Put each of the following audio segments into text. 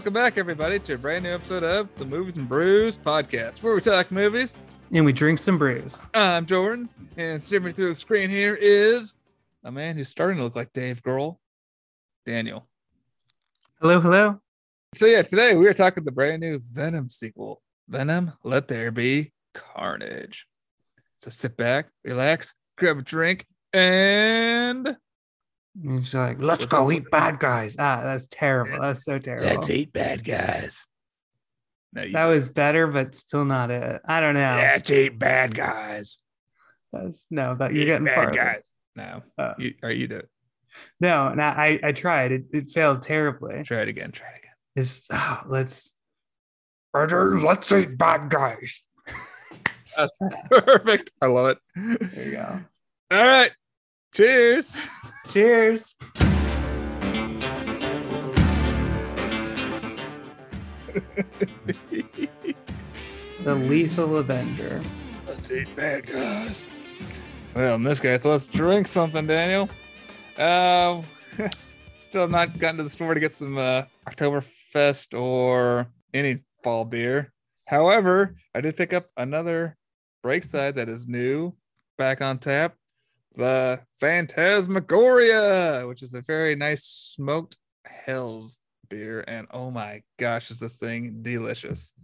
welcome back, everybody, to a brand new episode of the Movies and Brews podcast, where we talk movies. And we drink some brews. I'm Jordan, and steering through the screen here is a man who's starting to look like Dave Grohl, Daniel. Hello, hello. So yeah, today we are talking the brand new Venom sequel, Venom: Let There Be Carnage. So sit back, relax, grab a drink, and And she's like, let's go eat bad guys. Ah, that's terrible. That's so terrible. Let's eat bad guys. No, That was better, but still not it. I don't know. let's eat bad guys. That's no, but you're Eat getting bad guys. No, Uh, you, or you do it. no, and I, I tried. It, it failed terribly. Try it again. Try it again. It's ah, let's let's eat bad guys. Perfect. I love it. There you go. All right. Cheers. Cheers. The Lethal Avenger. Let's eat bad guys. Well, in this case, let's drink something, Daniel. Um, still have not gotten to the store to get some uh, Oktoberfest or any fall beer. However, I did pick up another Breakside that is new, back on tap. The Phantasmagoria, which is a very nice smoked Helles beer. And oh my gosh, is this thing delicious!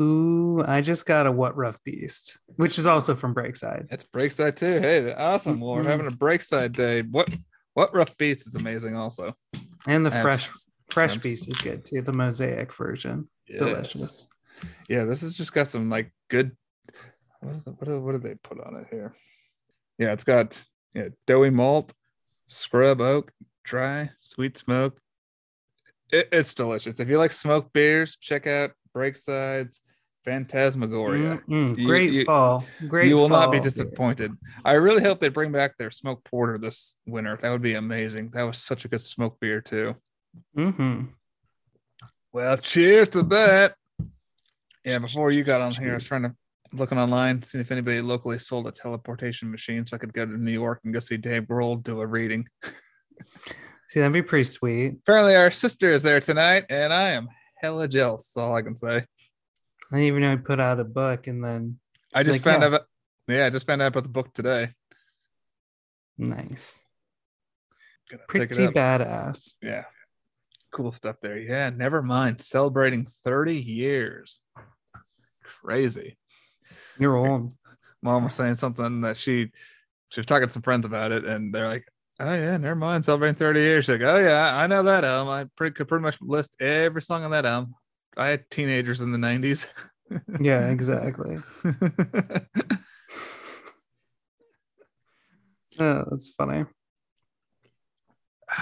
Ooh, I just got a What Rough Beast, which is also from Breakside. It's Breakside too. Hey, awesome. Well, we're Mhm. having a Breakside day. What what rough beast is amazing also. And the Abs- fresh fresh beast is good too. The mosaic version. Yes. Delicious. Yeah, this has just got some like good what is it? What do, what do they put on it here? Yeah, it's got yeah, doughy malt, scrub oak, dry, sweet smoke. It, it's delicious. If you like smoked beers, check out Breakside's Phantasmagoria. Mm-mm, You- great you- fall. Great. you will not be disappointed. I really hope they bring back their smoked porter this winter. That would be amazing. That was such a good smoked beer too. Mhm. Well, cheers to that. Yeah, before you got on here, I was trying to looking online, seeing if anybody locally sold a teleportation machine so I could go to New York and go see Dave Grohl do a reading. See, that'd be pretty sweet. Apparently, our sister is there tonight, and I am hella jealous. That's all I can say. I didn't even know he put out a book and then I just like, found yeah. out. About, yeah, I just found out about the book today. nice. Gonna Pretty badass. Yeah. Cool stuff there. Yeah, never mind. Celebrating 30 years. Crazy. You're old. Mom was saying something that she she was talking to some friends about it, and they're like, Oh yeah, never mind. Celebrating 30 years. She's like, Oh yeah, I know that album. I pretty could pretty much list every song on that album. I had teenagers in the 90s. Yeah, exactly. Oh, that's funny.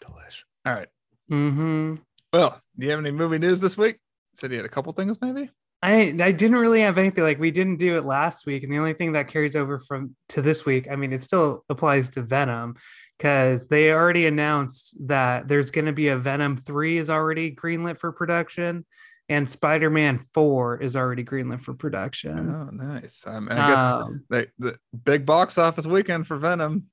Delish. All right. Mm-hmm. Well, do you have any movie news this week? Said you had a couple things, maybe. I I didn't really have anything like we didn't do it last week, and the only thing that carries over from to this week, I mean, it still applies to Venom because they already announced that there's going to be a Venom three is already greenlit for production, and Spider Man four is already greenlit for production. Oh, nice. Um, I guess Um, the, the big box office weekend for Venom.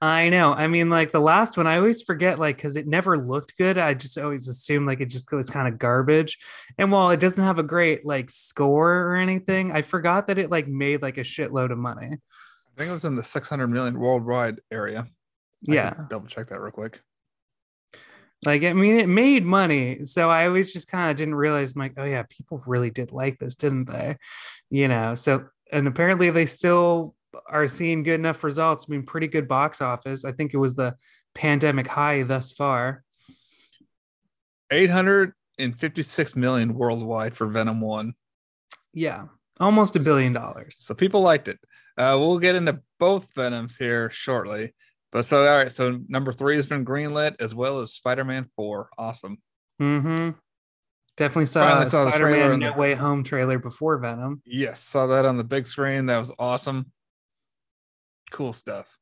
I know. I mean, like the last one, I always forget, like, because it never looked good. I just always assume like it just goes kind of garbage. And while it doesn't have a great like score or anything, I forgot that it like made like a shitload of money. I think it was in the 600 million worldwide area. I Yeah. double check that real quick. Like, I mean, it made money. So I always just kind of didn't realize, I'm like, oh, yeah, people really did like this, didn't they? You know, so, and apparently they still are seeing good enough results. I mean, pretty good box office. I think it was the pandemic high thus far. 856 million worldwide for Venom 1. Yeah. Almost a billion dollars. So people liked it. Uh, we'll get into both Venoms here shortly. But so, all right. So number three has been greenlit as well as Spider Man 4. Awesome. Mm-hmm. Definitely saw, saw the trailer Spider-Man No the- Way Home trailer before Venom. Yes. Saw that on the big screen. That was awesome. Cool stuff.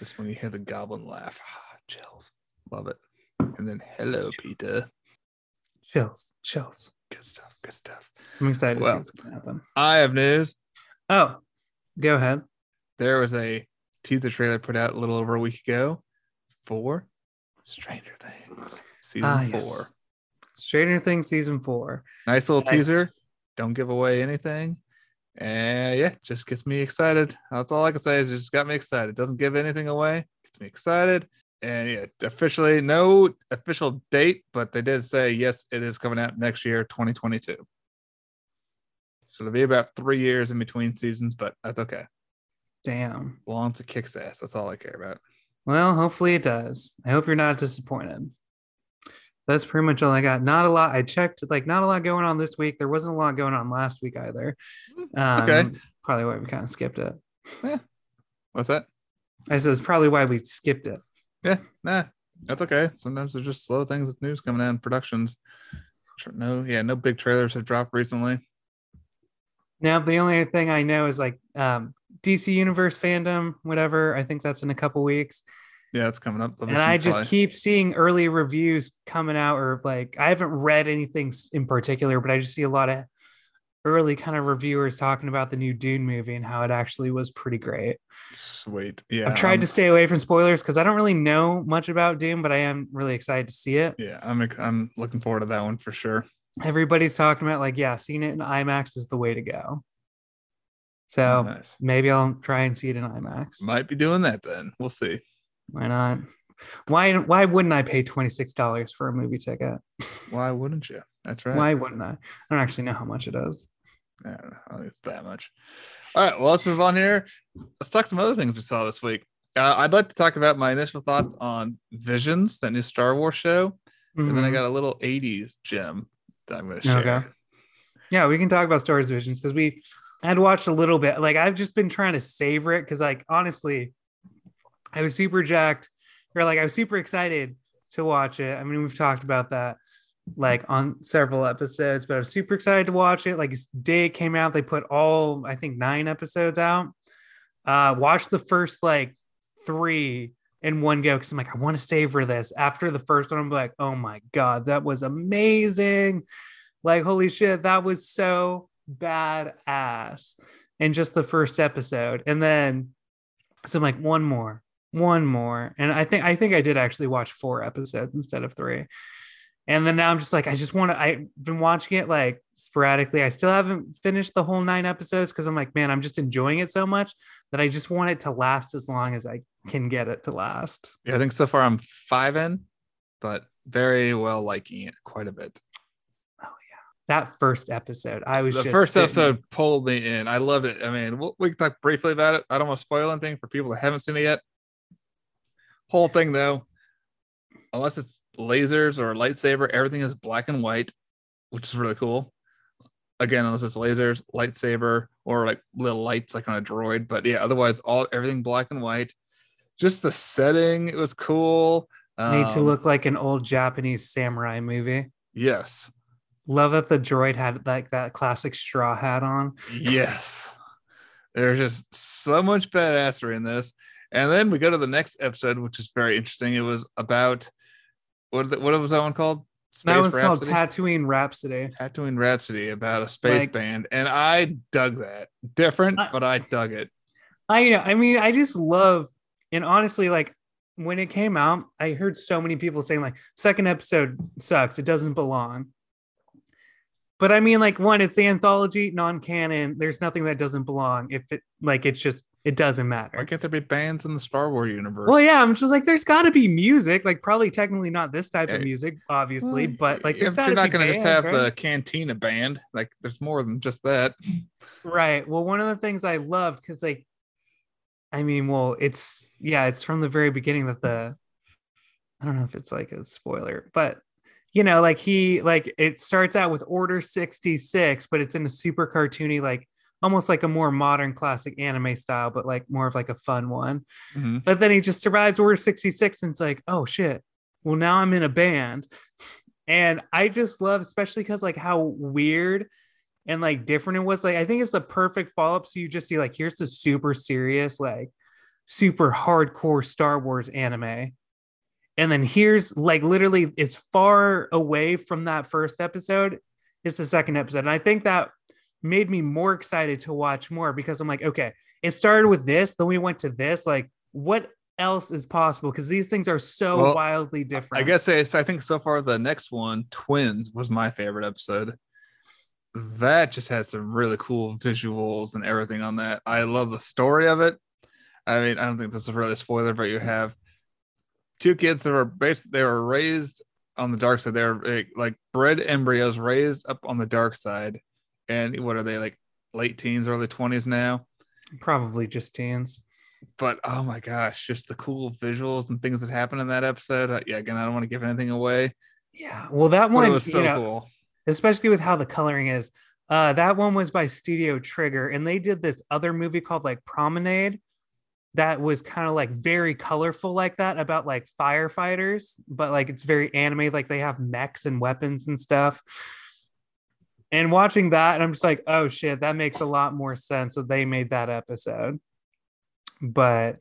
Just when you hear the goblin laugh, ah, chills. Love it. And then, hello, Peter. Chills, chills. Good stuff. Good stuff. I'm excited to see what's going to happen. I have news. Oh, go ahead. There was a teaser trailer put out a little over a week ago for Stranger Things season Ah, yes. four. Stranger Things season four. Nice little Nice. teaser. Don't give away anything. And yeah, just gets me excited. That's all I can say is it just got me excited. Doesn't give anything away. Gets me excited. And yeah, officially no official date, but they did say yes, it is coming out next year, 2022. So it'll be about three years in between seasons, but that's okay. Damn. Long it kicks ass, that's all I care about. Well, hopefully it does. I hope you're not disappointed. That's pretty much all I got. Not a lot. I checked, like, not a lot going on this week. There wasn't a lot going on last week either. Um, Okay. Probably why we kind of skipped it. Yeah. What's that? I said it's probably why we skipped it. Yeah, nah, that's okay. Sometimes there's just slow things with news coming in, productions. No, yeah, no big trailers have dropped recently. Now, the only thing I know is like um, DC Universe FanDome, whatever. I think that's in a couple weeks. Yeah, it's coming up. And I just keep seeing early reviews coming out, or like I haven't read anything in particular, but I just see a lot of early kind of reviewers talking about the new Dune movie and how it actually was pretty great. sweet. Yeah, I've tried I'm- to stay away from spoilers because I don't really know much about Dune, but I am really excited to see it. Yeah, I'm I'm looking forward to that one for sure. Everybody's talking about like, yeah, seeing it in IMAX is the way to go. So nice. maybe I'll try and see it in IMAX. Might be doing that then. We'll see. Why not? Why why wouldn't I pay $26 for a movie ticket? Why wouldn't you? That's right. Why wouldn't I? I don't actually know how much it is. I don't know. I think it's that much. All right. Well, let's move on here. Let's talk some other things we saw this week. Uh, I'd like to talk about my initial thoughts on Visions, that new Star Wars show, and then I Mhm. got a little '80s gem that I'm going to share. Okay. Yeah, we can talk about Star Wars Visions because we had watched a little bit. Like I've just been trying to savor it because, like, honestly, I was super jacked, or like I was super excited to watch it. I mean, we've talked about that like on several episodes, but I was super excited to watch it. Like day it came out, they put all I think nine episodes out. Uh, watched the first like three in one go because I'm like, I want to savor this. After the first one, I'm like, oh my god, that was amazing. Like, holy shit, that was so badass. in just the first episode. And then so I'm like, one more, one more. And I think I think I did actually watch four episodes instead of three. And then now I'm just like, I just want to. I've been watching it like sporadically. I still haven't finished the whole nine episodes because I'm like, man, I'm just enjoying it so much that I just want it to last as long as I can get it to last. Yeah, I think so far I'm five in, but very well liking it quite a bit. Oh, yeah. That first episode, I was the just first sitting- episode pulled me in. I loved it. I mean, we'll, we can talk briefly about it. I don't want to spoil anything for people that haven't seen it yet. Whole thing though, unless it's lasers or lightsaber, everything is black and white, which is really cool. Again, unless it's lasers, lightsaber, or like little lights like on a droid. But yeah, otherwise all everything black and white. Just the setting, it was cool. made to Um, look like an old Japanese samurai movie. yes. Love that the droid had like that classic straw hat on. Yes. There's just so much badassery in this. And then we go to the next episode, which is very interesting. It was about what what was that one called? that Space was called Rhapsody? Tatooine Rhapsody. Tatooine Rhapsody about a space Like- band. And I dug that. Different, I- but I dug it. I know. I mean, I just love, and honestly, like when it came out, I heard so many people saying like, second episode sucks. It doesn't belong. But I mean, like one, it's the anthology, non-canon. There's nothing that doesn't belong. If it like, it's just it doesn't matter. Why can't there be bands in the Star Wars universe? Well, yeah, I'm just like, there's got to be music, like probably technically not this type of eh, music, obviously, Well, but like there's you're not gonna just have right? the cantina band. Like there's more than just that. Right. Well, one of the things I loved because, like, I mean, well, it's yeah, it's from the very beginning that the I don't know if it's like a spoiler, but you know, like he like it starts out with Order 66, but it's in a super cartoony, like almost like a more modern classic anime style, but like more of like a fun one. Mhm. But then he just survives Order 66 and it's like, oh shit. Well, now I'm in a band. And I just love, especially because like how weird and like different it was. Like, I think it's the perfect follow-up. So you just see like here's the super serious, like super hardcore Star Wars anime. And then here's like literally as far away from that first episode is the second episode. And I think that made me more excited to watch more because I'm like, okay, it started with this, then we went to this. Like, what else is possible because these things are so Well, wildly different. I guess I think so far the next one, Twins, was my favorite episode. That just had some really cool visuals and everything on that. I love the story of it. I mean, I don't think this is really a spoiler, but you have two kids that were basically they were raised on the dark side. They're like, like bred embryos raised up on the dark side. And what are they like late teens, early 20s now? probably just teens. but oh my gosh, just the cool visuals and things that happen in that episode. Uh, yeah, again, I don't want to give anything away, Yeah. Well, that one, was so you know, cool. especially with how the coloring is. Uh, that one was by Studio Trigger, and they did this other movie called like Promare that was kind of like very colorful like that about like firefighters, but like it's very anime, like they have mechs and weapons and stuff. And watching that, and I'm just like, oh shit, that makes a lot more sense that they made that episode. But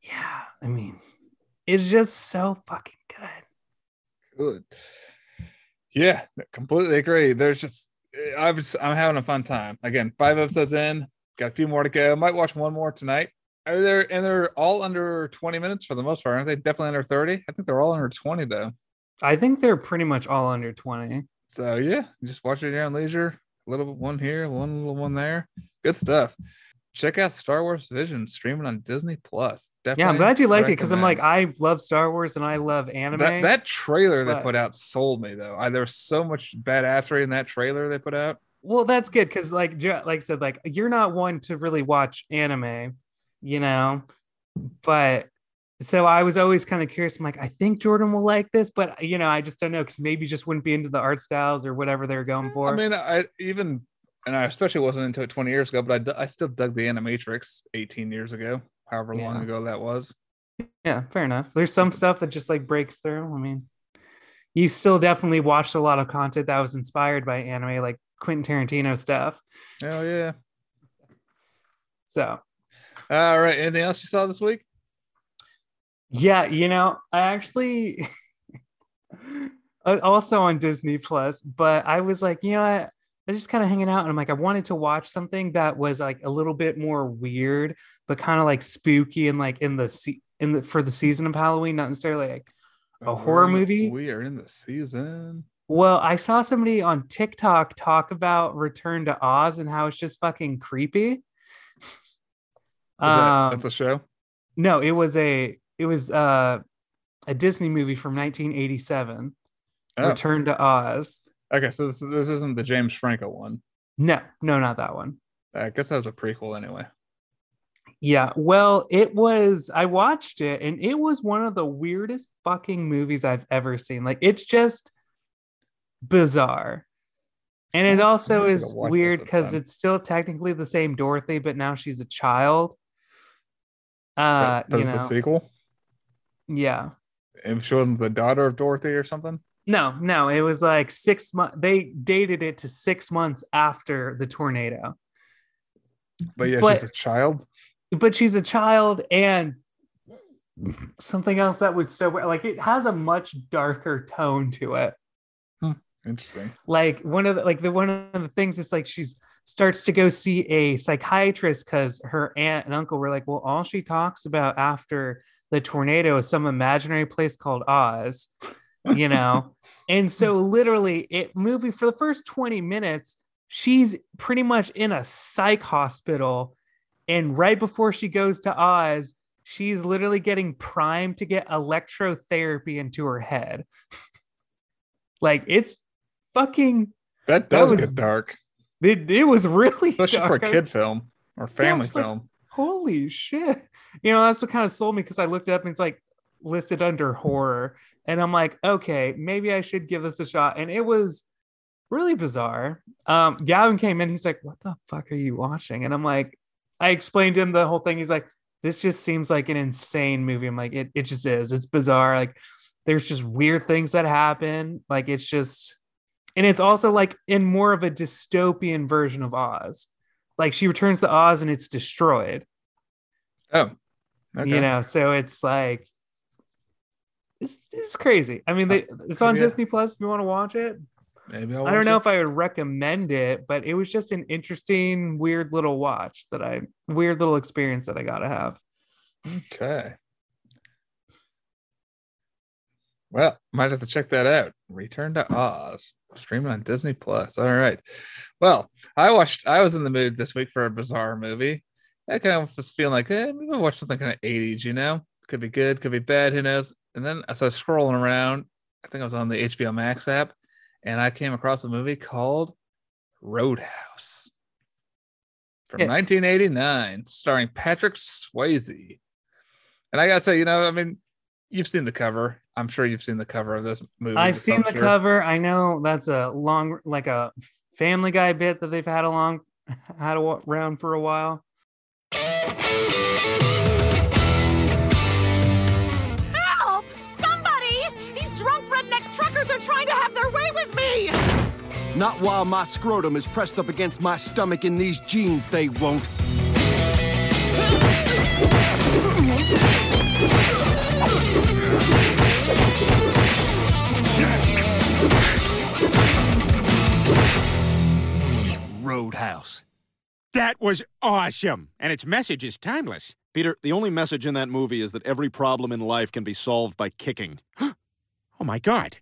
yeah, I mean, it's just so fucking good. Good. Yeah, completely agree. There's just I was I'm having a fun time. Again, five episodes in, got a few more to go. Might watch one more tonight. Are there and they're all under 20 minutes for the most part, aren't they? Definitely under 30. I think they're all under 20 though. I think they're pretty much all under 20. So yeah, just watch it at your own leisure. A little one here, one little one there. Good stuff. Check out Star Wars Vision streaming on Disney Plus. Yeah, I'm glad you liked it because I'm like. I love Star Wars and I love anime. that, that trailer they put out sold me though. I, there was so much badassery in that trailer they put out. well, that's good because, like, like I said, like you're not one to really watch anime, you know. But so I was always kind of curious. I'm like, I think Jordan will like this, but uh, you know, I just don't know because maybe just wouldn't be into the art styles or whatever they're going for. I mean, I even and I especially wasn't into it 20 years ago, but I, I still dug the Animatrix 18 years ago, however long Yeah. ago that was. yeah, fair enough. There's some stuff that just like breaks through. I mean, you still definitely watched a lot of content that was inspired by anime, like Quentin Tarantino stuff. Oh yeah. So All right. Anything else you saw this week? Yeah, you know, I actually uh, also on Disney Plus, but I was like, you know, I, I was just kind of hanging out and I'm like, I wanted to watch something that was like a little bit more weird, but kind of like spooky and like in the se- in the for the season of Halloween, not necessarily like A horror movie? We are in the season. well, I saw somebody on TikTok talk about Return to Oz and how it's just fucking creepy. That, Um, that's a show. No, it was a it was uh, a Disney movie from 1987, Oh, Return to Oz. okay. So this, this isn't the James Franco one. No, no, not that one. I guess that was a prequel anyway. Yeah, well, it was. I watched it, and it was one of the weirdest fucking movies I've ever seen. Like, it's just bizarre, and it also is that weird because it's still technically the same Dorothy, but now she's a child. Uh, But- but you know, a sequel. Yeah. And she wasn't the daughter of Dorothy or something. No, no, it was like six months. They dated it to six months after the tornado. But yeah, But- she's a child. But she's a child, and something else that was so like it has a much darker tone to it. Hmm, interesting. Like one of the like the one of the things is like she's starts to go see a psychiatrist because her aunt and uncle were like, well, all she talks about after the tornado is some imaginary place called Oz, you know. and so literally it movie for the first 20 minutes, she's pretty much in a psych hospital. And right before she goes to Oz, she's literally getting primed to get electrotherapy into her head. like it's fucking That That does was- get dark, it, it was really especially for a kid film or family like- film. Holy shit. You know, that's what kind of sold me because I looked it up and it's like listed under horror. And I'm like, okay, maybe I should give this a shot. And it was really bizarre. Um, Gavin came in, he's like, What the fuck are you watching? And I'm like, I explained to him the whole thing. He's like, This just seems like an insane movie. I'm like, it, it just is. It's bizarre. Like, there's just weird things that happen. Like, it's just, and it's also like in more of a dystopian version of Oz. Like, she returns to Oz and it's destroyed Oh, okay. you know so it's like it's, it's crazy i mean they, it's on Yeah. disney plus if you want to watch it Maybe I'll i don't know it. if i would recommend it but it was just an interesting weird little watch that i weird little experience that i gotta have Okay. Well, might have to check that out. Return to Oz, streaming on Disney Plus. All right. Well, I watched. I was in the mood this week for a bizarre movie. I kind of was feeling like, eh, maybe I'll watch something kind of 80s. You know, could be good, could be bad. Who knows? And then as I was scrolling around, I think I was on the HBO Max app, and I came across a movie called Roadhouse from Yeah. 1989, starring Patrick Swayze. And I gotta say, you know, I mean, you've seen the cover. I'm sure you've seen the cover of this movie. I've seen the sure. cover. I know that's a long, like a Family Guy bit that they've had along, had around for a while. Help! Somebody! These drunk redneck truckers are trying to have their way with me! Not while my scrotum is pressed up against my stomach in these jeans, they won't. Roadhouse. That was awesome. And its message is timeless. Peter, the only message in that movie is that every problem in life can be solved by kicking. Oh my God.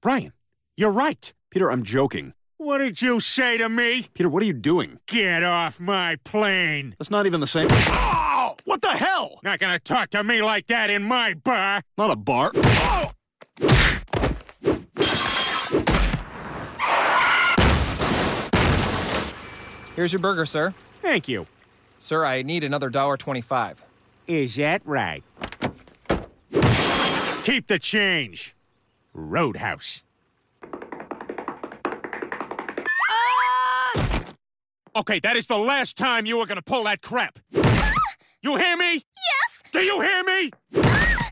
Brian, you're right. Peter, I'm joking. What did you say to me? Peter, what are you doing? Get off my plane. That's not even the same. Oh! What the hell? Not gonna talk to me like that in my bar. Not a bar. Oh! Here's your burger, sir. Thank you. Sir, I need another dollar twenty-five. Is that right? Keep the change. Roadhouse. Ah! Okay, that is the last time you are gonna pull that crap. You hear me? Yes! Do you hear me? Yes!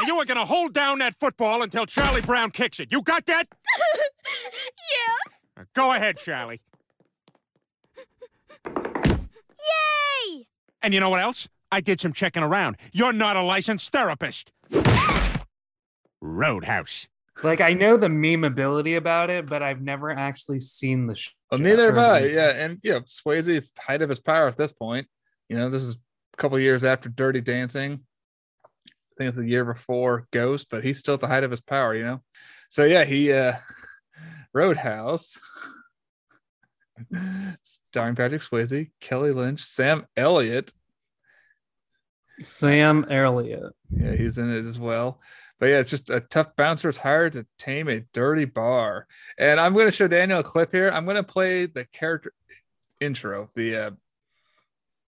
Now you are gonna hold down that football until Charlie Brown kicks it. You got that? yes! Now Go ahead, Charlie. Yay! And you know what else? I did some checking around. You're not a licensed therapist. Roadhouse. Like I know the meme ability about it, but I've never actually seen the. Sh- Well, neither have I. Yeah, and yeah, Swayze is height of his power at this point. You know, this is a couple years after Dirty Dancing. Think it's the year before Ghost, but he's still at the height of his power. You know, so yeah, he uh Roadhouse, starring Patrick Swayze, Kelly Lynch, Sam Elliott. Sam Elliott. Yeah, he's in it as well. But yeah, it's just a tough bouncer is hired to tame a dirty bar. And I'm going to show Daniel a clip here. I'm going to play the character intro, the uh,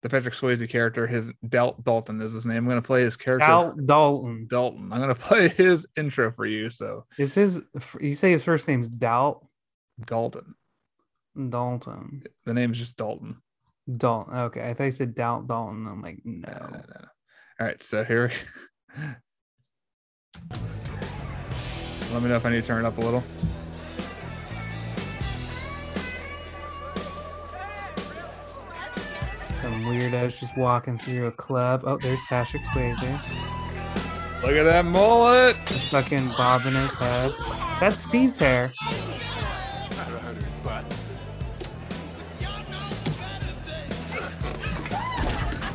the Patrick Swayze character. His Dal- Dalton is his name. I'm going to play his character. Al Dalton. Dalton. I'm going to play his intro for you. So Is his? You say his first name's Dal Dalton. Dalton. The name is just Dalton. Dalton. Okay, I thought you said Dal Dalton. I'm like, no. No, no, no. All right. So here. we. Let me know if I need to turn it up a little. Some weirdos just walking through a club. Oh, there's Patrick Swayze. Look at that mullet. Fucking bobbing his head. That's Steve's hair.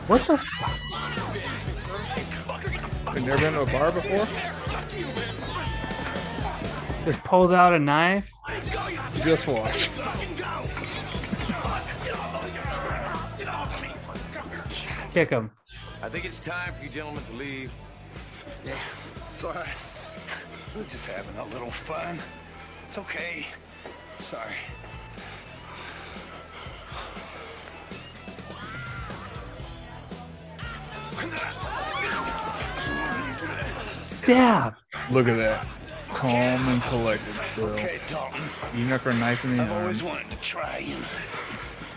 What the? Fuck? Have never been to a bar before? Just pulls out a knife. Just watch. Kick him. I think it's time for you gentlemen to leave. Yeah, sorry. We're just having a little fun. It's okay. Sorry. Stab. Look at that. Calm and collected still. Okay, Dalton. You knock her a knife in the I've arm. always wanted to try you.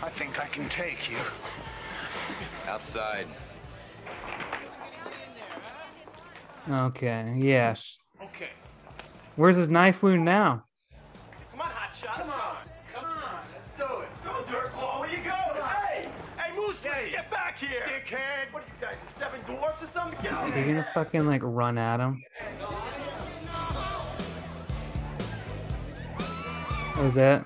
I think I can take you. Outside. Okay. Yes. Okay. Where's his knife wound now? Come on, hot shot. Come on. Come on. Let's do it. Go, Dirtball. Where you go? Hey! Hey, Moose, get back here. Dickhead. What are you guys, seven dwarfs or something? Get out Is he gonna fucking like run at him? That was it.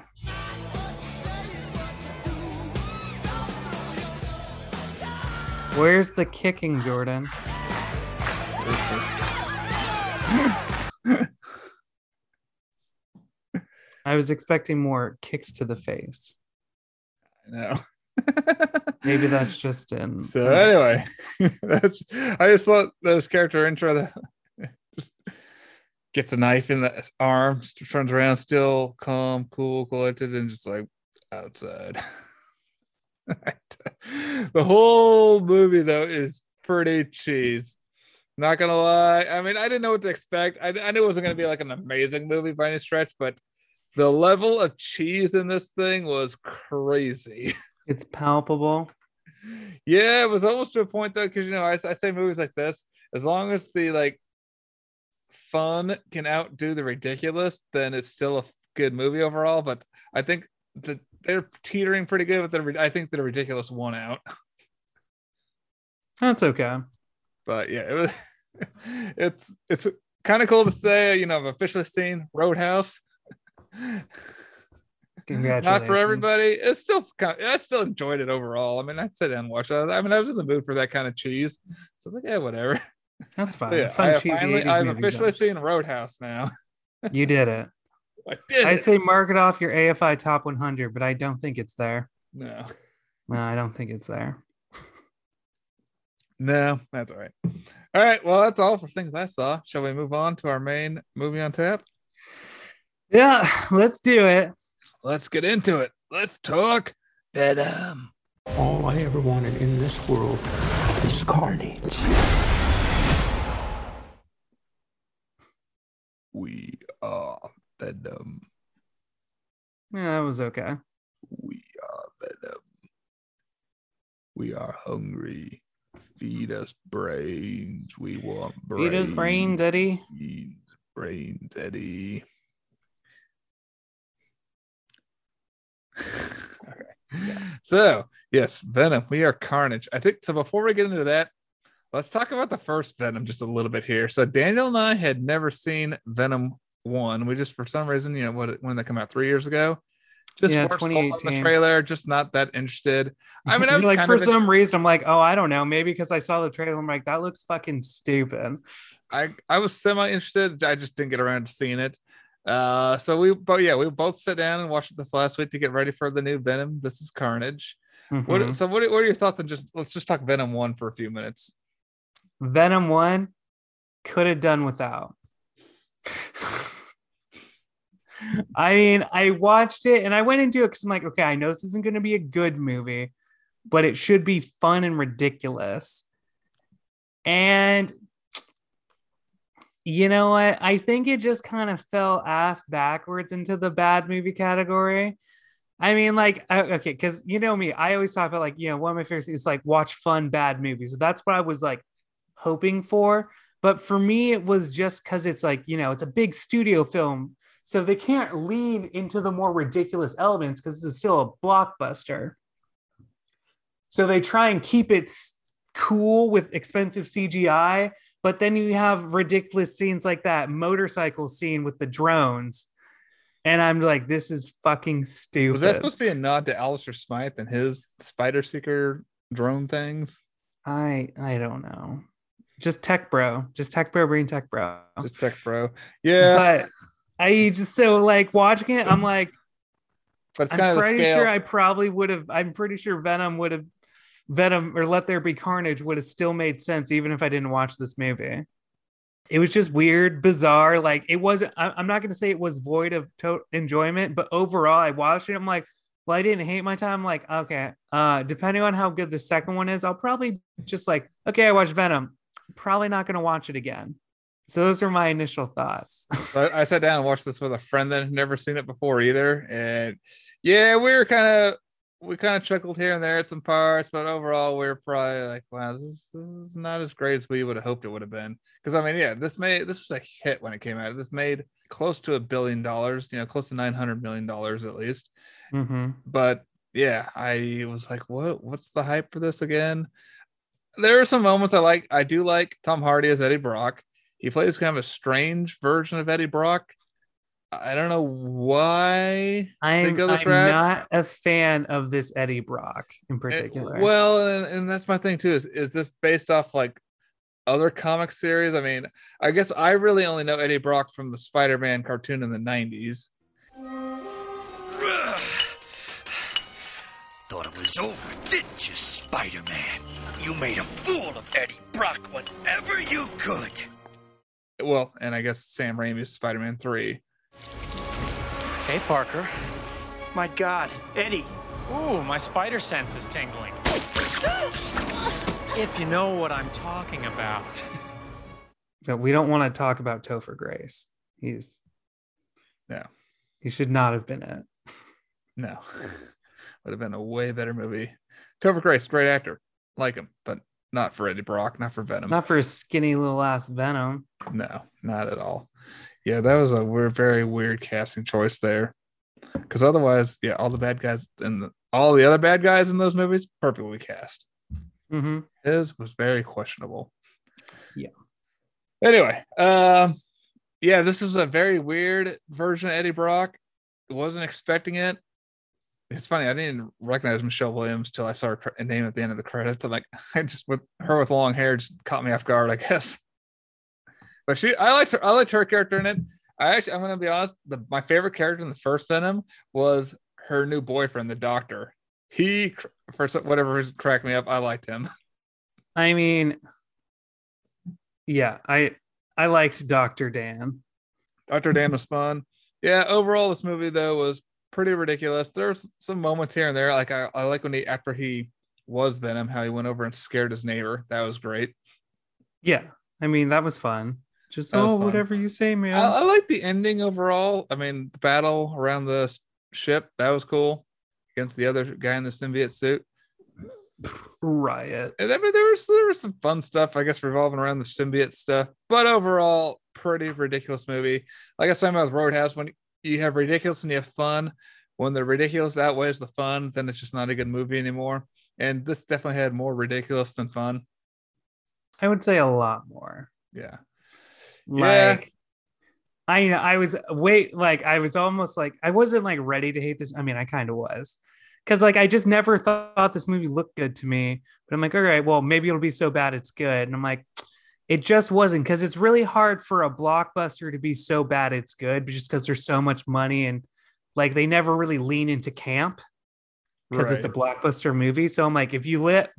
Where's the kicking, Jordan? I was expecting more kicks to the face. No. Maybe that's just in. So anyway, that's, I just thought those character intro that just gets a knife in the arm, turns around, still calm, cool, collected, and just like outside. the whole movie though is pretty cheese. Not gonna lie. I mean, I didn't know what to expect. I, I knew it wasn't gonna be like an amazing movie by any stretch, but the level of cheese in this thing was crazy. It's palpable. Yeah, it was almost to a point though, because you know, I, I say movies like this, as long as the like fun can outdo the ridiculous, then it's still a good movie overall. But I think that they're teetering pretty good with the. ri- I think the ridiculous one out. That's okay. But yeah, it was. It's it's kind of cool to say. You know, I've officially seen Roadhouse. Congratulations. Not for everybody. It's still I still enjoyed it overall. I mean, I'd sit down and watch it. I mean, I was in the mood for that kind of cheese. So I was like, yeah, whatever. That's fine. So, yeah, Fun, I cheesy finally, I've officially vibes. seen Roadhouse now. You did it. I did. I'd it. say mark it off your AFI top 100, but I don't think it's there. no, No, I don't think it's there. no, that's all right. All right. Well, that's all for things I saw. Shall we move on to our main movie on tap? Yeah, let's do it. Let's get into it. Let's talk Venom. All I ever wanted in this world is carnage. We are Venom. Um, yeah, that was okay. We are Venom. Um, we are hungry. Feed us brains. We want brains. Feed us brains, Eddie. Brains, brains, Eddie. okay. So, yes, Venom. We are Carnage. I think so. Before we get into that, let's talk about the first Venom just a little bit here. So, Daniel and I had never seen Venom one. We just, for some reason, you know, what when they come out three years ago, just Yeah, watched all of the trailer. Just not that interested. I mean, I was like kind for in- some reason, I'm like, oh, I don't know. Maybe because I saw the trailer, I'm like, that looks fucking stupid. I I was semi interested. I just didn't get around to seeing it. Uh, so we, but yeah, we both sat down and watched this last week to get ready for the new Venom. This is Carnage. What? Mhm. So what? What are your thoughts on just? Let's just talk Venom one for a few minutes. Venom 1 could have done without. I mean, I watched it and I went into it because I'm like, okay, I know this isn't going to be a good movie, but it should be fun and ridiculous. And you know what? I think it just kind of fell ass backwards into the bad movie category. I mean, like, okay, because you know me, I always talk about like, you know, one of my favorite things is like watch fun bad movies. So that's what I was like hoping for. But for me, it was just because it's like, you know, it's a big studio film. So they can't lean into the more ridiculous elements because it's still a blockbuster. So they try and keep it cool with expensive CGI. But then you have ridiculous scenes like that motorcycle scene with the drones. And I'm like, this is fucking stupid. Was that supposed to be a nod to Alistair Smythe and his Spider Seeker drone things? I I don't know. Just tech bro. Just tech bro bring tech bro. Just tech bro. Yeah, But I just so like watching it, I'm like, but it's I'm kind of pretty sure I probably would have. I'm pretty sure Venom would have, Venom or Let There Be Carnage would have still made sense even if I didn't watch this movie. It was just weird, bizarre. Like it wasn't. I'm not going to say it was void of to- enjoyment, but overall, I watched it. I'm like, well, I didn't hate my time. like, okay, uh, depending on how good the second one is, I'll probably just like, okay, I watched Venom. Probably not going to watch it again. So those are my initial thoughts. So I, I sat down and watched this with a friend that had never seen it before either, and yeah, we were kind of we kind of chuckled here and there at some parts, but overall, we were probably like, "Wow, this is this is not as great as we would have hoped it would have been." Because I mean, yeah, this made this was a hit when it came out. This made close to a billion dollars, you know, close to nine hundred million dollars at least. hmm But yeah, I was like, "What? What's the hype for this again?" There are some moments I like. I do like Tom Hardy as Eddie Brock. He plays kind of a strange version of Eddie Brock. I don't know why I'm, go this I'm route. not a fan of this Eddie Brock in particular. Well, and, and that's my thing too. Is is this based off like other comic series. I mean, I guess I really only know Eddie Brock from the Spider-Man cartoon in the '90s. Thought it was over, didn't you, Spider Man? You made a fool of Eddie Brock whenever you could. Well, and I guess Sam Raimi's Spider-Man Three. Hey, Parker. My God, Eddie. Ooh, my spider sense is tingling. if you know what I'm talking about. But we don't want to talk about Topher Grace. He's No, he should not have been it. no, would have been a way better movie. Topher Grace, great actor, like him, but not for Eddie Brock, not for Venom. Not for a skinny little ass Venom. No, not at all. Yeah, that was a weird, very weird casting choice there. Because otherwise, yeah, all the bad guys and all the other bad guys in those movies perfectly cast. Mm-hmm. His was very questionable. Yeah. Anyway, um, yeah, this is a very weird version of Eddie Brock. Wasn't expecting it. It's funny, I didn't recognize Michelle Williams till I saw her name at the end of the credits. I'm like, I just with her with long hair just caught me off guard, I guess. But she, I liked her. I liked her character in it. I actually, I'm gonna be honest. The my favorite character in the first Venom was her new boyfriend, the Doctor. He, for whatever cracked me up. I liked him. I mean, yeah, I I liked Doctor Dan. Dr. Dan was fun. Yeah, overall, this movie though was pretty ridiculous. There's some moments here and there. Like I, I like when he after he was Venom, how he went over and scared his neighbor. That was great. Yeah, I mean that was fun. Just That oh, whatever you say, man. I, I like the ending overall. I mean, the battle around the ship that was cool against the other guy in the symbiote suit. Riot. And I mean, there was there was some fun stuff, I guess, revolving around the symbiote stuff. But overall, pretty ridiculous movie. Like I was talking about with Roadhouse, when you have ridiculous and you have fun, when the ridiculous outweighs the fun, then it's just not a good movie anymore. And this definitely had more ridiculous than fun. I would say a lot more. Yeah. Yeah. Like I I was wait like I was almost like I wasn't like ready to hate this. I mean, I kind of was. Cause like I just never thought this movie looked good to me. But I'm like, all right, well, maybe it'll be so bad it's good. And I'm like, it just wasn't because it's really hard for a blockbuster to be so bad it's good, but just because there's so much money and like they never really lean into camp because it's a blockbuster movie. So I'm like, if you lit,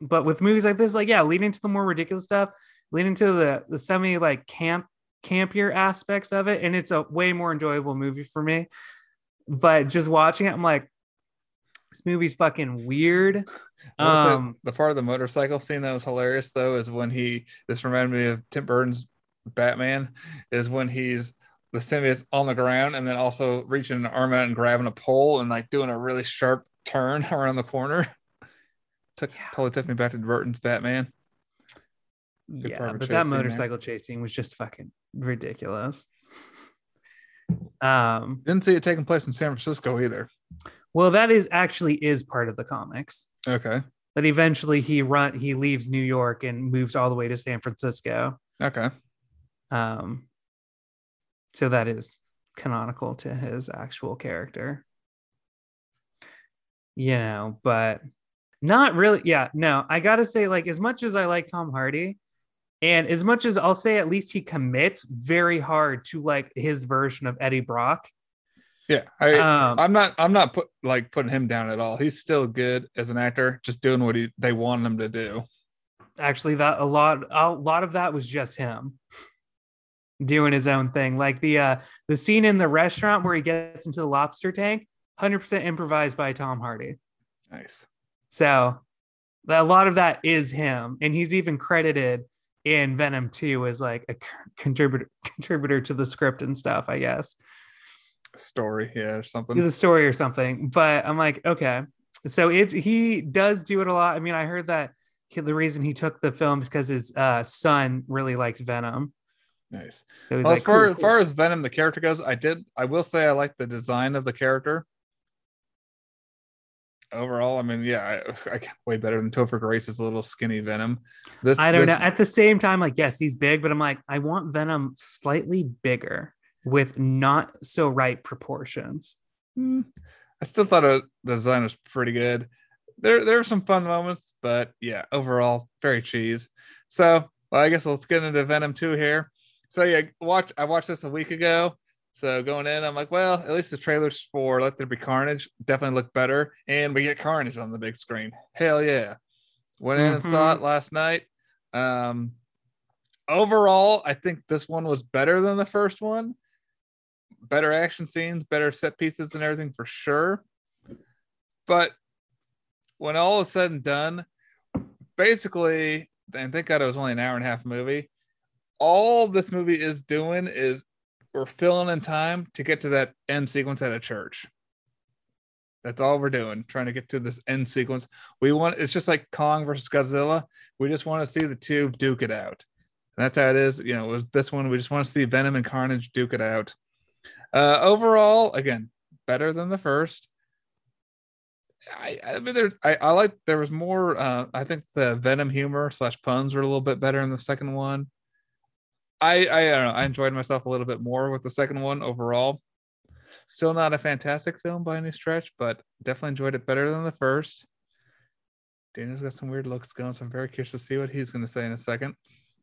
but with movies like this, like yeah, lean into the more ridiculous stuff, lean into the the semi like camp campier aspects of it, and it's a way more enjoyable movie for me. But just watching it, I'm like, this movie's fucking weird. I will say Um, the part of the motorcycle scene that was hilarious though is when he this reminded me of Tim Burton's Batman is when he's the symbiote's on the ground and then also reaching an arm out and grabbing a pole and like doing a really sharp turn around the corner. Took totally took me back to Burton's Batman. Good yeah, but that scene there. motorcycle chasing was just fucking ridiculous. Um, Didn't see it taking place in San Francisco either. Well, that is actually is part of the comics. Okay. That eventually he run he leaves New York and moves all the way to San Francisco. Okay. Um, so that is canonical to his actual character. You know, but not really. Yeah, no, I gotta say, like, as much as I like Tom Hardy, and as much as I'll say, at least he commits very hard to like his version of Eddie Brock. Yeah, I, Um, I'm not. I'm not put like putting him down at all. He's still good as an actor, just doing what he they want him to do. actually that a lot a lot of that was just him doing his own thing like the uh the scene in the restaurant where he gets into the lobster tank 100% improvised by tom hardy Nice. so a lot of that is him and he's even credited in venom 2 as like a contributor contributor to the script and stuff i guess Story, here or something. the story or something. But I'm like, okay. So it's he does do it a lot. I mean, I heard that he, the reason he took the film is because his uh, son really liked Venom. Nice. So Well, like, as far cool, as far as Venom the character goes, I did. I will say I like the design of the character. Overall, I mean, yeah, I, I way better than Topher Grace's little skinny Venom. This I don't this- know. At the same time, like, yes, he's big, but I'm like, I want Venom slightly bigger with not so right proportions. Hmm. I still thought it, the design was pretty good. There, there were some fun moments, but yeah, overall, very cheese. So, Well, I guess let's get into Venom 2 here. So yeah, watch I watched this a week ago. So going in, I'm like, well, at least the trailers for Let There Be Carnage definitely look better. And we get Carnage on the big screen. Hell yeah. Went in and saw it last night. Um overall, I think this one was better than the first one. Better action scenes, better set pieces and everything for sure. But when all is said and done, basically, and thank God it was only an hour and a half movie. All this movie is doing is we're filling in time to get to that end sequence at a church. That's all we're doing, trying to get to this end sequence. We want it's just like Kong versus Godzilla. We just want to see the two duke it out. And that's how it is. You know, with this one, we just want to see Venom and Carnage duke it out. Uh, overall, again, better than the first. I, I mean, there, I, I like there was more. Uh, I think the Venom humor slash puns were a little bit better in the second one. I, I, don't know. I enjoyed myself a little bit more with the second one overall. Still not a fantastic film by any stretch, but definitely enjoyed it better than the first. Daniel's got some weird looks going, so I'm very curious to see what he's going to say in a second.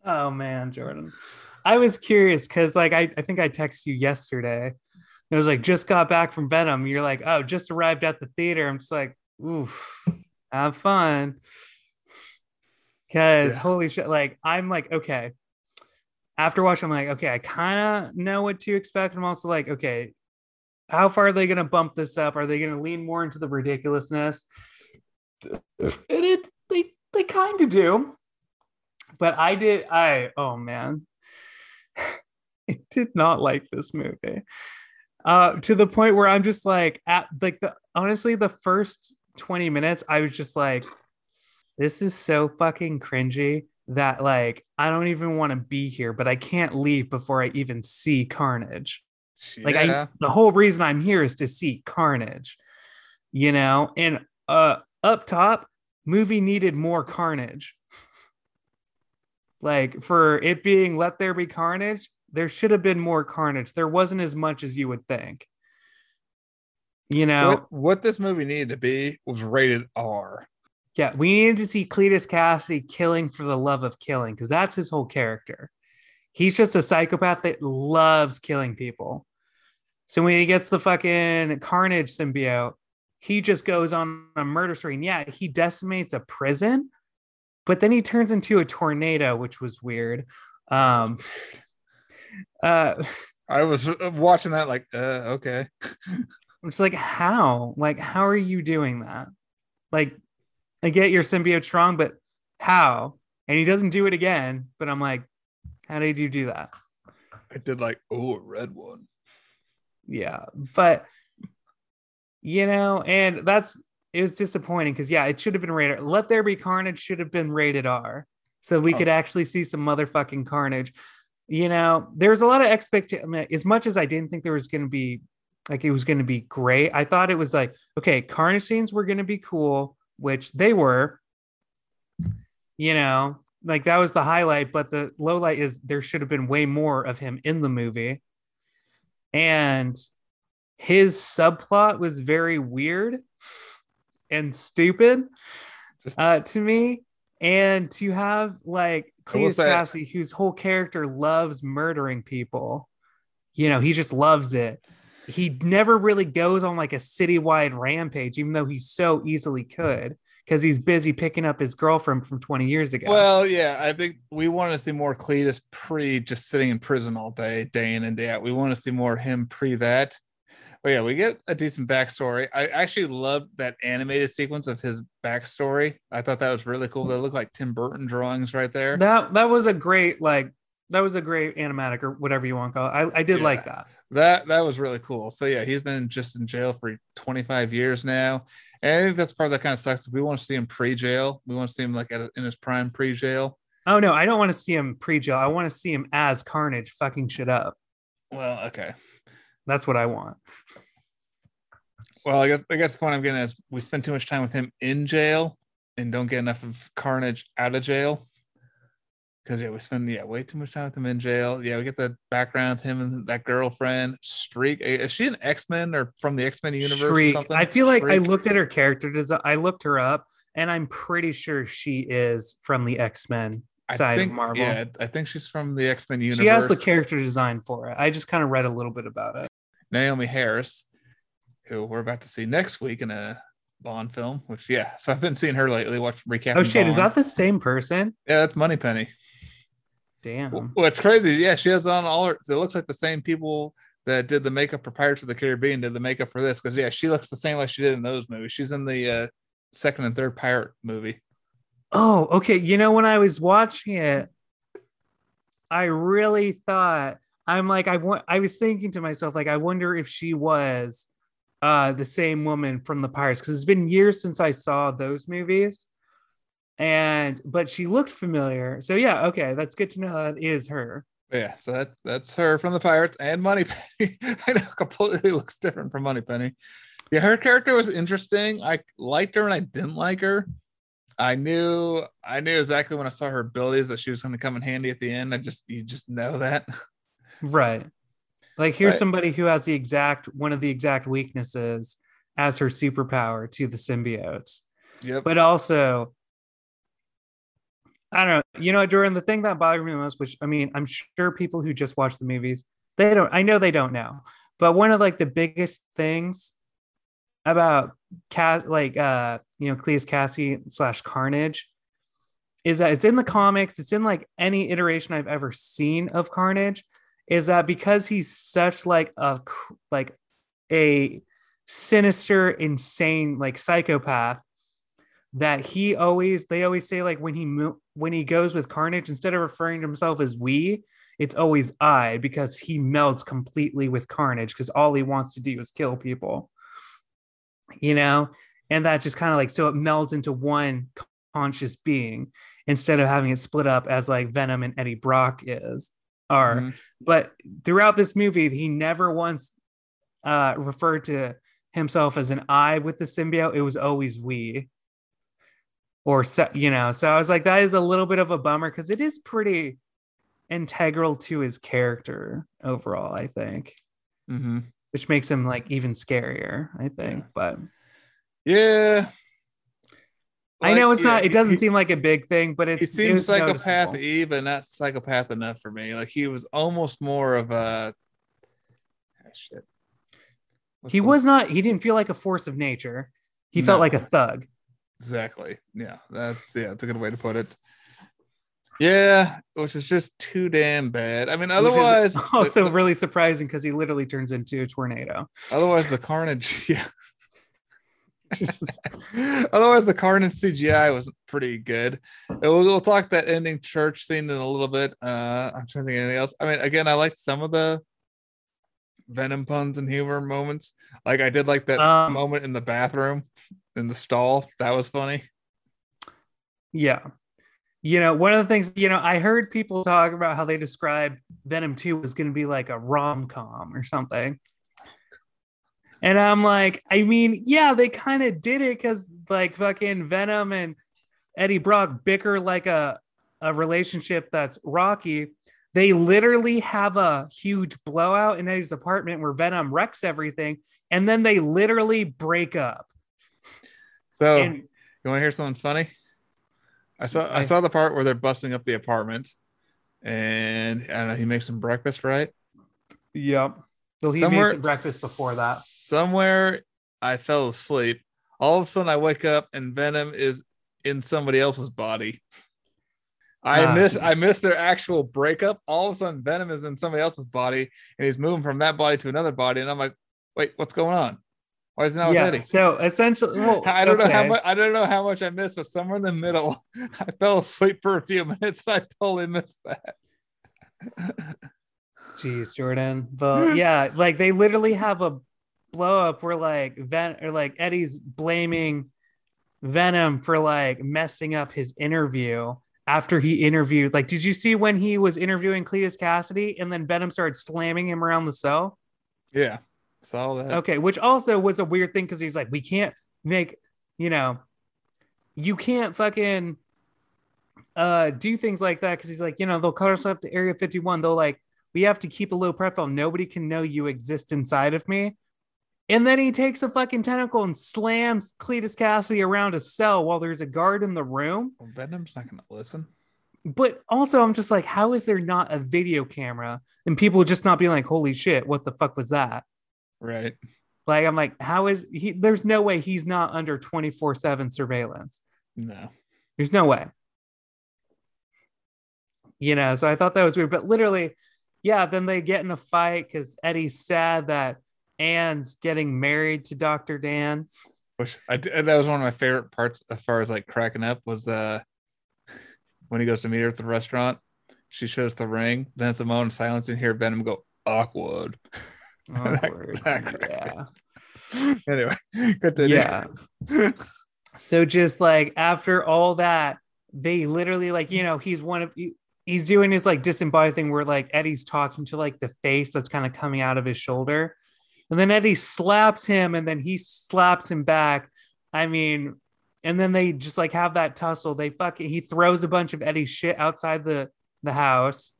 Oh man, Jordan. I was curious because like I, I think I texted you yesterday. It was like just got back from Venom. You're like, oh, just arrived at the theater. I'm just like, oof, have fun. Cause Yeah. holy shit, like I'm like, okay. After watching, I'm like, okay, I kind of know what to expect. I'm also like, okay, how far are they gonna bump this up? Are they gonna lean more into the ridiculousness? And it they they kind of do. But I did I oh man. I did not like this movie. Uh to the point where I'm just like at like the honestly the first 20 minutes I was just like this is so fucking cringy that like I don't even want to be here but I can't leave before I even see Carnage. Like I the whole reason I'm here is to see Carnage. You know, and uh up top movie needed more Carnage. Like for it being Let There Be Carnage, there should have been more Carnage. There wasn't as much as you would think. You know, what, what this movie needed to be was rated R. yeah, we needed to see Cletus Cassidy killing for the love of killing because that's his whole character. He's just a psychopath that loves killing people. So when he gets the fucking Carnage symbiote, he just goes on a murder spree. Yeah, he decimates a prison, but then he turns into a tornado, which was weird. Um, uh, I was uh, watching that like, uh, okay. I'm just like, how? Like, how are you doing that? Like, I get your symbiote strong, but how? And he doesn't do it again. But I'm like, how did you do that? I did like, oh, a red one. Yeah. But, you know, and that's, it was disappointing because, yeah, it should have been rated. Let There Be Carnage should have been rated R. So we Oh. could actually see some motherfucking carnage. You know, there's a lot of expectation. as much as I didn't think there was going to be like it was going to be great, I thought it was like, okay, carnage scenes were going to be cool, which they were. You know, like that was the highlight, but the low light is there should have been way more of him in the movie. And his subplot was very weird and stupid uh, to me. And to have like Cletus whose whole character loves murdering people, you know, he just loves it. He never really goes on like a citywide rampage, even though he so easily could, because he's busy picking up his girlfriend from 20 years ago. Well, yeah, I think we want to see more Cletus pre just sitting in prison all day, day in and day out. We want to see more of him pre that. But yeah, we get a decent backstory. I actually loved that animated sequence of his backstory. I thought that was really cool. They look like Tim Burton drawings right there. that that was a great like that was a great animatic or whatever you want to call it. I, I did Yeah. like that. That that was really cool. So yeah, he's been just in jail for 25 years now. And I think that's part of that kind of sucks. We want to see him pre-jail. We want to see him like at a, in his prime pre-jail. Oh no, I don't want to see him pre-jail. I want to see him as Carnage fucking shit up. Well, okay. That's what I want. Well, I guess I guess the point I'm getting is we spend too much time with him in jail and don't get enough of Carnage out of jail. Because yeah, we spend yeah way too much time with him in jail. Yeah, we get the background with him and that girlfriend Streak. Is she an X Men or from the X Men universe or Shriek. something? I feel like I looked at her character design. I looked her up, and I'm pretty sure she is from the X Men. I side think, of Marvel. Yeah, I think she's from the X Men universe. She has the character design for it. I just kind of read a little bit about it. Naomie Harris, who we're about to see next week in a Bond film. Which yeah, so I've been seeing her lately. Watch recapping. Oh shit, is that the same person? Yeah, that's Moneypenny. Damn. Well, it's crazy? Yeah, she has on all her. It looks like the same people that did the makeup for Pirates of the Caribbean did the makeup for this because yeah, she looks the same like she did in those movies. She's in the uh, second and third pirate movie. Oh, okay. You know, when I was watching it, I really thought I'm like I want. I was thinking to myself like I wonder if she was uh the same woman from the Pirates because it's been years since I saw those movies, and but she looked familiar. So yeah, okay, that's good to know that is her. Yeah, so that that's her from the Pirates and Moneypenny. I know completely looks different from Moneypenny. Yeah, her character was interesting. I liked her and I didn't like her. I knew I knew exactly when I saw her abilities that she was going to come in handy at the end. I just you just know that. Right. Like here's Right. somebody who has the exact one of the exact weaknesses as her superpower to the symbiotes. Yep. But also I don't know, you know, during the thing that bothered me the most, which I mean, I'm sure people who just watch the movies, they don't I know they don't know. But one of like the biggest things about Cass like uh you know Cleus Cassie slash Carnage is that it's in the comics, it's in like any iteration I've ever seen of Carnage, is that because he's such like a like a sinister, insane like psychopath that he always they always say like when he mo- when he goes with Carnage instead of referring to himself as we, it's always I because he melts completely with Carnage because all he wants to do is kill people. You know, and that just kind of like so it melds into one conscious being instead of having it split up as like Venom and Eddie Brock is are. Mhm. But throughout this movie, he never once uh referred to himself as an I with the symbiote. It was always we. Or so, you know, so I was like, that is a little bit of a bummer because it is pretty integral to his character overall, I think, Mm-hmm. Which makes him like even scarier, I think. But Yeah. I know Like, it's not, it doesn't he- seem like a big thing, but it's he it seems was psychopath y but not psychopath enough for me. Like he was almost more of a ah, shit. What's He the- was not, he didn't feel like a force of nature. He felt like a thug. exactly. Yeah, that's yeah, that's a good way to put it. Yeah, which is just too damn bad. I mean, otherwise, also the- really surprising because he literally turns into a tornado. otherwise the carnage, yeah. Otherwise, the Carnage CGI was pretty good. We'll, we'll talk that ending church scene in a little bit. Uh, I'm trying to think of anything else. I mean, again, I liked some of the Venom puns and humor moments. Like I did like that Um, moment in the bathroom in the stall. That was funny. Yeah. You know, one of the things, you know, I heard people talk about how they described Venom 2 was going to be like a rom com or something. And I'm like, I mean, yeah, they kind of did it because like fucking Venom and Eddie Brock bicker like a, a relationship that's rocky. They literally have a huge blowout in Eddie's apartment where Venom wrecks everything. And then they literally break up. So And- you want to hear something funny? I saw I I- saw the part where they're busting up the apartment, and I don't know. He makes some breakfast, right? Yep. Well, he made some breakfast before that. Somewhere I fell asleep. All of a sudden I wake up and Venom is in somebody else's body. I Ah. miss I miss their actual breakup. All of a sudden Venom is in somebody else's body and he's moving from that body to another body. And I'm like, wait, what's going on? Why is it not with yeah. Eddie? So essentially, well, I don't know how much I don't know how much I missed, but somewhere in the middle, I fell asleep for a few minutes and I totally missed that. Jeez, Jordan. But yeah, like they literally have a blow up where like Ven or like Eddie's blaming Venom for like messing up his interview after he interviewed. Like, did you see when he was interviewing Cletus Cassidy and then Venom started slamming him around the cell? Yeah. Saw that. Okay, which also was a weird thing because he's like, we can't make, you know, you can't fucking uh do things like that because he's like, you know, they'll call us up to Area 51. They'll like, we have to keep a low profile. Nobody can know you exist inside of me. And then he takes a fucking tentacle and slams Cletus Cassidy around a cell while there's a guard in the room. Well, Venom's not gonna listen. but also I'm just like, how is there not a video camera and people just not being like, holy shit, what the fuck was that? Right. Like I'm like, how is he? There's no way he's not under 24 seven surveillance. No. There's no way. You know, so I thought that was weird, but literally, yeah. Then they get in a fight because Eddie's sad that Anne's getting married to Dr. Dan. Which I that was one of my favorite parts as far as like cracking up was uh when he goes to meet her at the restaurant. She shows the ring. Then it's a moment of silence and hear Venom go awkward. Awkward. That- that yeah. anyway, continue. Yeah. so just like after all that, they literally like, you know, he's one of he's doing his like disembodied thing where like Eddie's talking to like the face that's kind of coming out of his shoulder. And then Eddie slaps him and then he slaps him back. I mean, and then they just like have that tussle. They fucking he throws a bunch of Eddie's shit outside the the house,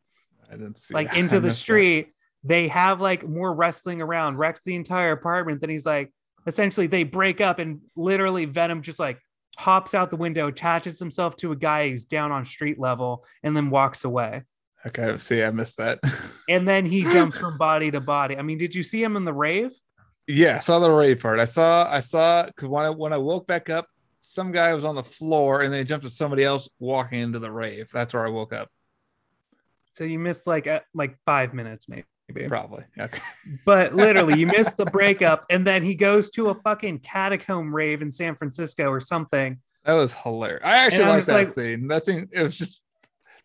I didn't see like that. into the street. that. They have like more wrestling around, wrecks the entire apartment. Then he's like, essentially, they break up and literally Venom just like hops out the window, attaches himself to a guy who's down on street level, and then walks away. Okay, see, I missed that. And then he jumps from body to body. I mean, did you see him in the rave? yeah, I saw the rave part. I saw, I saw because when I when I woke back up, some guy was on the floor and then he jumped to somebody else walking into the rave. That's where I woke up. So you missed like uh, like five minutes, maybe. Probably. Okay. But literally, you missed the breakup, and then he goes to a fucking catacomb rave in San Francisco or something. That was hilarious. I actually And I like that like- scene. That scene, it was just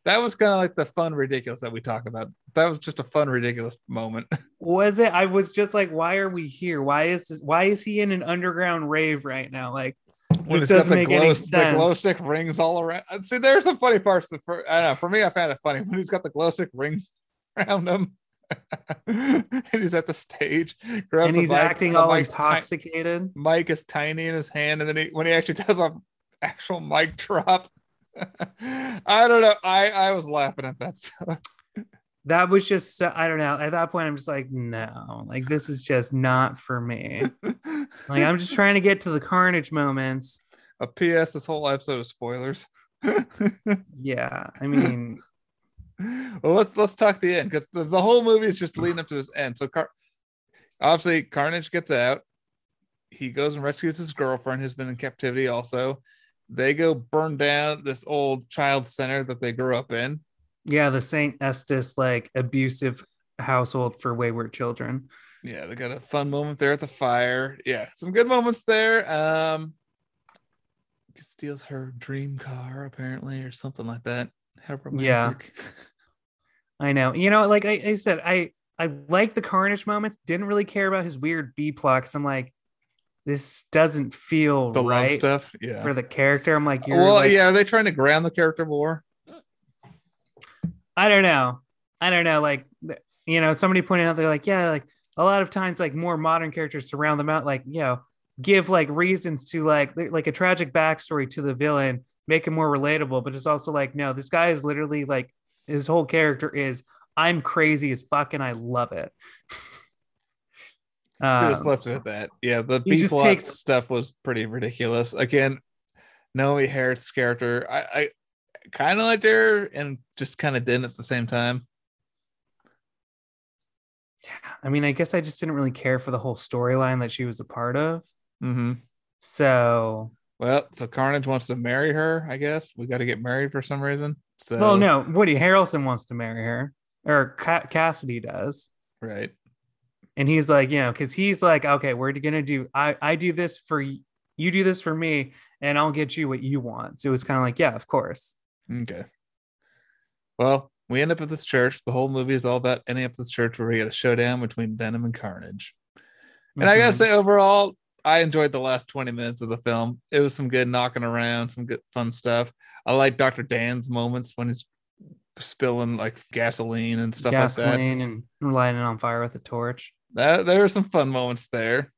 that was kind of like the fun, ridiculous that we talk about. That was just a fun, ridiculous moment. Was it? I was just like, why are we here? Why is this, why is he in an underground rave right now? Like, When this doesn't the make glow, any the sense. glow stick rings all around. See, there's some funny parts. For I don't know. For me, I found it funny when he's got the glow stick rings around him, and he's at the stage, and he's mic, acting all mic's ti- intoxicated. mic is tiny in his hand, and then he, when he actually does a actual mic drop, I don't know. I I was laughing at that stuff. That was just, so, I don't know. At that point, I'm just like, no, like this is just not for me. like I'm just trying to get to the carnage moments. Uh, a PS: This whole episode of spoilers. Yeah, I mean, well, let's let's talk the end because the, the whole movie is just leading up to this end. So, Car- obviously, Carnage gets out. He goes and rescues his girlfriend, who's been in captivity. Also, they go burn down this old child center that they grew up in. yeah, the Saint Estes like abusive household for wayward children. Yeah, they got a fun moment there at the fire. Yeah, some good moments there. Um, steals her dream car apparently, or something like that. How Yeah. I know. You know, like I, I said, I I like the Carnage moments. Didn't really care about his weird B plot because I'm like, this doesn't feel The love right stuff, yeah. for the character. I'm like, you're well, like, yeah, are they trying to ground the character more? I don't know. I don't know. Like, you know, somebody pointed out, they're like, yeah, like a lot of times, like more modern characters surround them out, like, you know, give like reasons to like, like a tragic backstory to the villain, make him more relatable. But it's also like, no, this guy is literally like, his whole character is, I'm crazy as fuck and I love it. They just Um, left it at that. Yeah, the he B plot takes- stuff was pretty ridiculous. Again, Naomie Harris' character, I, I kind of liked her and just kind of didn't at the same time. Yeah, I mean, I guess I just didn't really care for the whole storyline that she was a part of. Mm-hmm. So, Well, so Carnage wants to marry her. I guess we got to get married for some reason. So well, no, Woody Harrelson wants to marry her, or Ca- Cassidy does. right? and he's like you know because he's like okay we're gonna do i i do this for you do this for me and i'll get you what you want so it was kind of like yeah of course Okay. Well, we end up at this church. The whole movie is all about ending up at this church where we get a showdown between Venom and Carnage. And I gotta Mhm. say, overall, I enjoyed the last 20 minutes of the film. It was some good knocking around, some good fun stuff. I like Dr. Dan's moments when he's spilling like gasoline and stuff like that. gasoline and lighting on fire with a torch that. There are some fun moments there.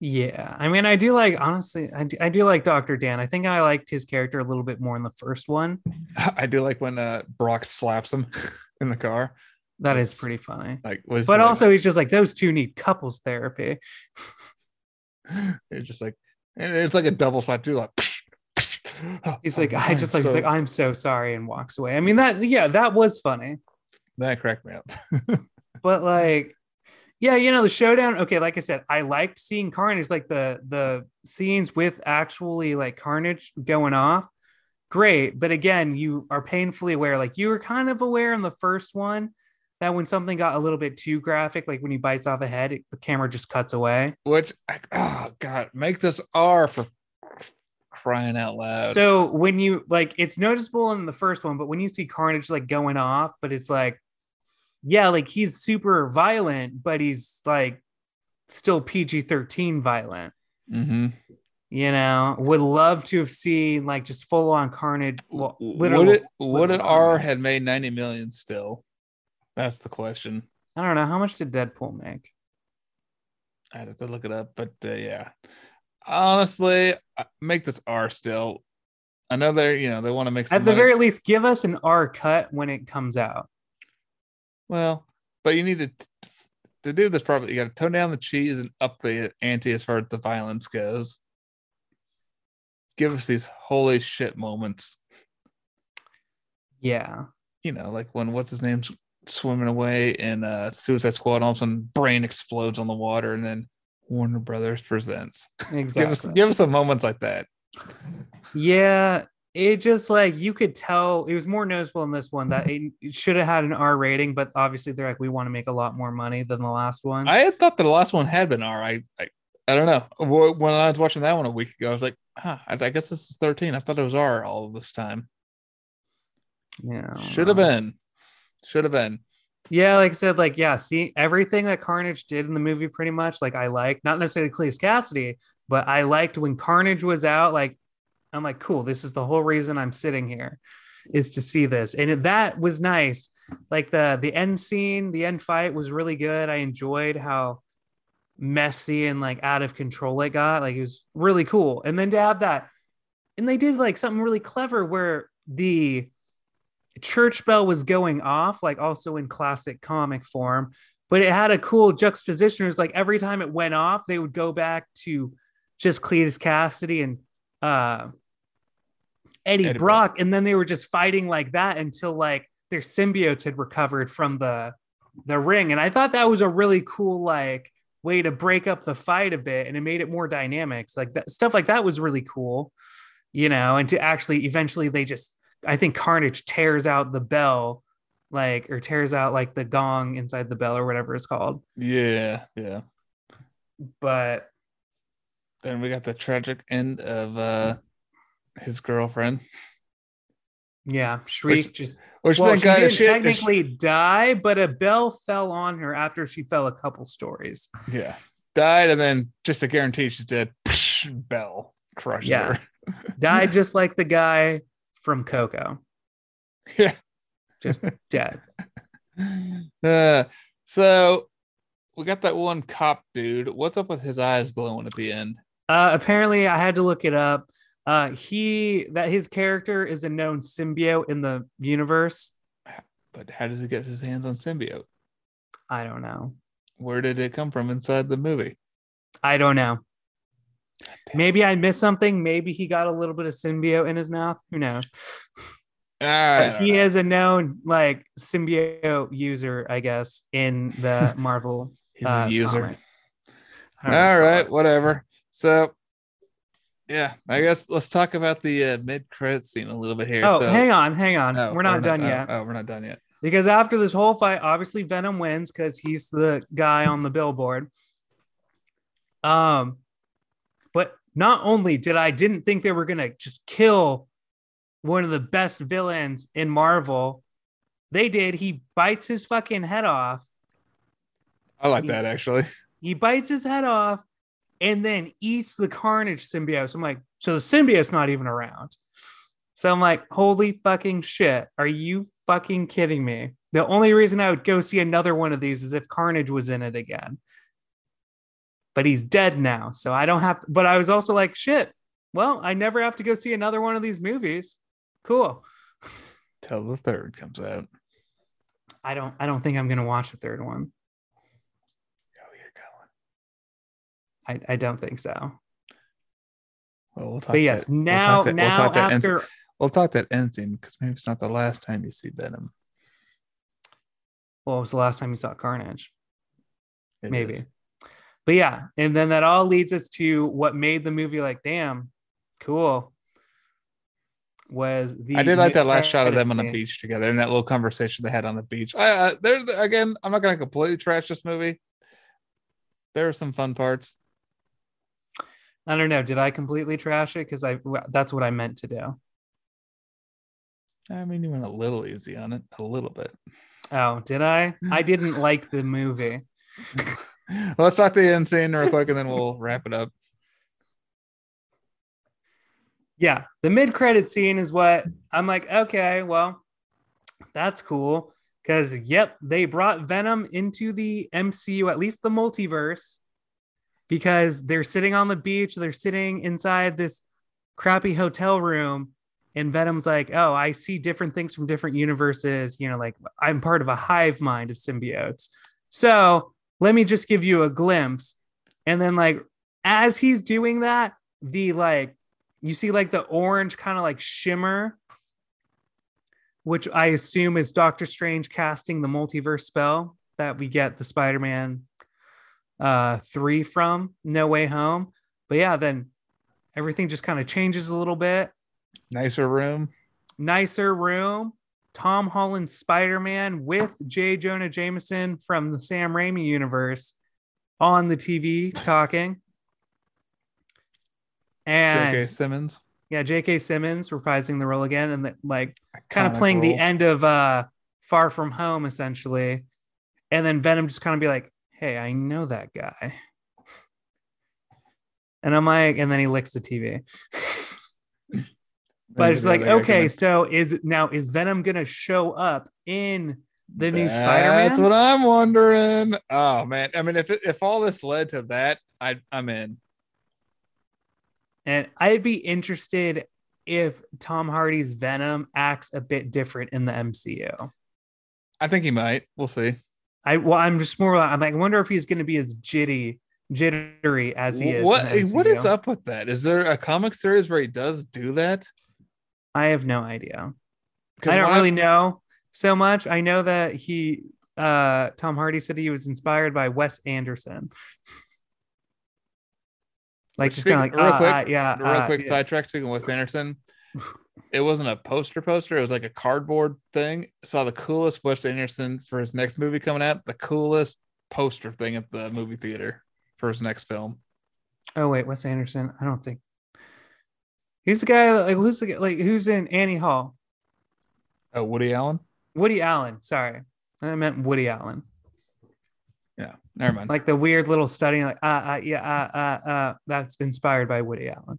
yeah i mean i do like honestly I do, I do like dr dan i think i liked his character a little bit more in the first one I do like when uh Brock slaps him in the car. that is pretty funny Like what is but he like? also he's just like those two need couples therapy it's just like and it's like a double slap too, like He's like, I just like, he's so- like, I'm so sorry, and walks away. I mean, that, yeah, that was funny. that cracked me up. but like yeah you know the showdown okay like i said i liked seeing carnage like the the scenes with actually like carnage going off great but again you are painfully aware like you were kind of aware in the first one that when something got a little bit too graphic like when he bites off a head it, the camera just cuts away Which, I- oh god, make this R for crying out loud. so when you like it's noticeable in the first one but when you see carnage like going off but it's like yeah like he's super violent but he's like still pg-13 violent Mhm. you know would love to have seen like just full on carnage well would literally it would an R had made 90 million still? That's the question. i don't know how much did deadpool make I'd have to look it up, but uh, yeah. Honestly, make this R still. I know they're you know they want to make some at the money. very least give us an r cut when it comes out well, but you need to to do this properly. You got to tone down the cheese and up the ante as far as the violence goes. Give us these holy shit moments. yeah You know, like when what's his name's swimming away in uh Suicide Squad, all of a sudden brain explodes on the water, and then Warner Brothers presents. Give us give us some moments like that. yeah it just like you could tell it was more noticeable in this one that it, should have had an r rating but obviously they're like we want to make a lot more money than the last one I had thought that the last one had been R. I I, I don't know. When I was watching that one a week ago, I was like, huh, I, I guess this is 13. I thought it was R all of this time. yeah Should have been. Should have been. Yeah, like I said, like yeah, see everything that Carnage did in the movie, pretty much. Like I like not necessarily Cletus Cassidy, but I liked when Carnage was out. Like I'm like, cool. This is the whole reason I'm sitting here, is to see this, and that was nice. Like the the end scene, the end fight was really good. I enjoyed how messy and like out of control it got. Like it was really cool. And then to have that, and they did like something really clever where the church bell was going off, like also in classic comic form, but it had a cool juxtaposition. It was like every time it went off, they would go back to just Cletus Cassidy and uh Eddie, Eddie Brock, and then they were just fighting like that until like their symbiotes had recovered from the the ring. And I thought that was a really cool like way to break up the fight a bit and it made it more dynamics. Like that stuff like that was really cool, you know, and to actually eventually they just I think Carnage tears out the bell, like or tears out like the gong inside the bell or whatever it's called. Yeah, yeah. But Then we got the tragic end of uh his girlfriend. yeah, Shriek Which- just Which well, she didn't shit. technically die, but a bell fell on her after she fell a couple stories. Yeah. Died and then just to guarantee she's dead. Bell crushed Yeah. her. Died just like the guy from Coco. Yeah. Just dead. Uh, so we got that one cop dude. What's up with his eyes glowing at the end? Uh, apparently, I had to look it up. Uh, he that his character is a known symbiote in the universe. But how does he get his hands on symbiote? I don't know. Where did it come from inside the movie? I don't know. Maybe I missed something. Maybe he got a little bit of symbiote in his mouth. Who knows? I he know. is a known like symbiote user, I guess, in the Marvel. He's uh, a user. comic. I don't know what All right, it. whatever. So, yeah, I guess let's talk about the uh, mid credit scene a little bit here. Oh, so, hang on, hang on. Oh, we're not done oh, yet. Oh, we're not done yet. Because after this whole fight, obviously Venom wins because he's the guy on the billboard. Um, not only did I didn't think they were gonna just kill one of the best villains in Marvel, they did. He bites his fucking head off. I like that actually. He bites his head off and then eats the Carnage symbiote. So I'm like, so the symbiote's not even around. So I'm like, holy fucking shit. Are you fucking kidding me? The only reason I would go see another one of these is if Carnage was in it again. But he's dead now. So I don't have, but I was also like, shit. Well, I never have to go see another one of these movies. Cool. Till the third comes out. I don't, I don't think I'm going to watch the third one. Oh, you're going. I, I don't think so. Well, we'll talk But yes, that- we'll now talk that- we'll now talk that end- after we'll talk that end scene because maybe it's not the last time you see Venom. what was the last time you saw Carnage? It Maybe. is. But yeah, and then that all leads us to what made the movie like, damn, cool. Was the I did like that last shot of them on the beach together and that little conversation they had on the beach. I, uh, there again, I'm not gonna completely trash this movie. There are some fun parts. I don't know. Did I completely trash it? Because I that's what I meant to do. I mean, you went a little easy on it, a little bit. Oh, did I? I didn't like the movie. Let's talk the end scene real quick, and then we'll wrap it up. yeah the mid-credit scene is what i'm like okay well that's cool because yep they brought venom into the mcu at least the multiverse because they're sitting on the beach they're sitting inside this crappy hotel room and venom's like oh i see different things from different universes you know like i'm part of a hive mind of symbiotes so let me just give you a glimpse. And then like as he's doing that the like you see like the orange kind of like shimmer which i assume is doctor strange casting the multiverse spell that we get the spider-man uh 3 from no way home. But yeah then everything just kind of changes a little bit. Nicer room. nicer room tom holland spider-man with j jonah jameson from the sam raimi universe on the tv talking and J.K. Simmons. yeah, J.K. Simmons reprising the role again, and the, like kind of playing the end of uh Far From Home, essentially. And then Venom just kind of be like, "Hey, I know that guy," and I'm like, and then he licks the TV. but it's like, okay, so is now is Venom gonna show up in the new Spider-Man? That's what I'm wondering. Oh man, I mean, if if all this led to that, I I'm in. And I'd be interested if Tom Hardy's Venom acts a bit different in the MCU. I think he might. We'll see. I well, I'm just more. I'm like, I wonder if he's going to be as jitty, jittery as he is. What what is up with that? Is there a comic series where he does do that? I have no idea. I don't really know so much. I know that he, uh, Tom Hardy said he was inspired by Wes Anderson. Like just kind of like, real ah, quick, ah, yeah, real ah, quick yeah. sidetrack. Speaking of Wes Anderson, it wasn't a poster poster. It was like a cardboard thing. Saw the coolest Wes Anderson for his next movie coming out. The coolest poster thing at the movie theater for his next film. Oh wait, Wes Anderson. I don't think he's the guy. Like who's the guy- like who's in Annie Hall? Oh, Woody Allen. Woody Allen. Sorry, I meant Woody Allen. Yeah, never mind. Like the weird little study. Like ah, uh, yeah, uh, uh, uh, that's inspired by Woody Allen.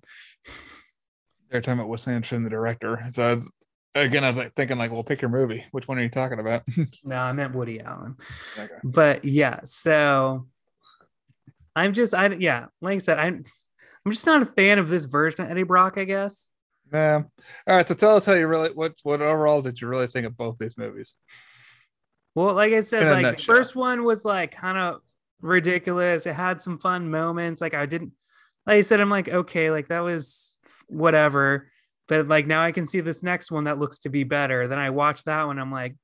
They're talking about Wes Anderson, the director. So I was, again, I was like thinking, like, well, pick your movie. Which one are you talking about? No, I meant Woody Allen. Okay. But yeah, so I'm just I yeah, like I said, I'm I'm just not a fan of this version of Eddie Brock, I guess. yeah. All right. So tell us how you really what what overall did you really think of both these movies? Well, like I said, like the first one was like kind of ridiculous. It had some fun moments. Like I didn't like I said, I'm like, okay, like that was whatever. But like now I can see this next one that looks to be better. Then I watched that one, I'm like,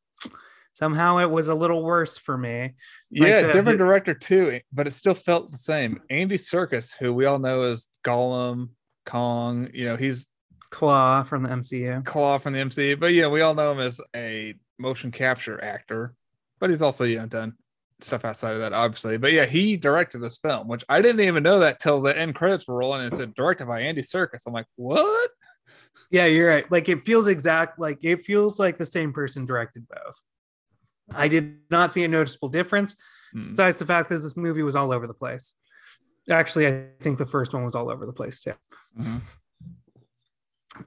somehow it was a little worse for me. Like yeah, the- different director too, but it still felt the same. Andy Serkis, who we all know as Gollum, Kong, you know, he's Klaue from the MCU. Klaue from the MCU, but yeah, we all know him as a motion capture actor, but he's also you know done stuff outside of that, obviously. But yeah, he directed this film, which I didn't even know that till the end credits were rolling. And it said directed by Andy Serkis. I'm like, what? Yeah, you're right. Like it feels exact like it feels like the same person directed both. I did not see a noticeable difference, Hmm. besides the fact that this movie was all over the place. Actually, I think the first one was all over the place too. Mhm.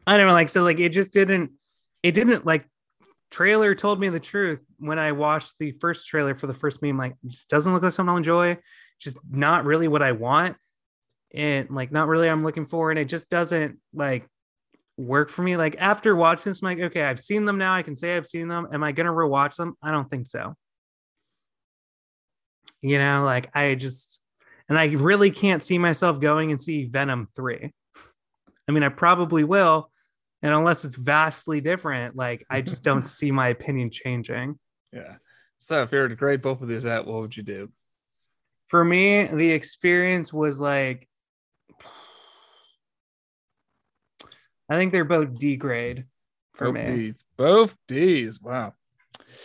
I don't know, like so, like it just didn't. It didn't like. Trailer told me the truth when I watched the first trailer for the first meme. Like, it just doesn't look like something I'll enjoy. Just not really what I want, and like not really I'm looking for, and it just doesn't like work for me. Like after watching this, I'm like, okay, I've seen them now. I can say I've seen them. Am I gonna rewatch them? I don't think so. You know, like I just and I really can't see myself going and see Venom 3. I mean, I probably will. And unless it's vastly different, like I just don't see my opinion changing. Yeah. So if you were to grade both of these out, what would you do? For me, the experience was like I think they're both D grade for both me. D's. Both D's. Wow.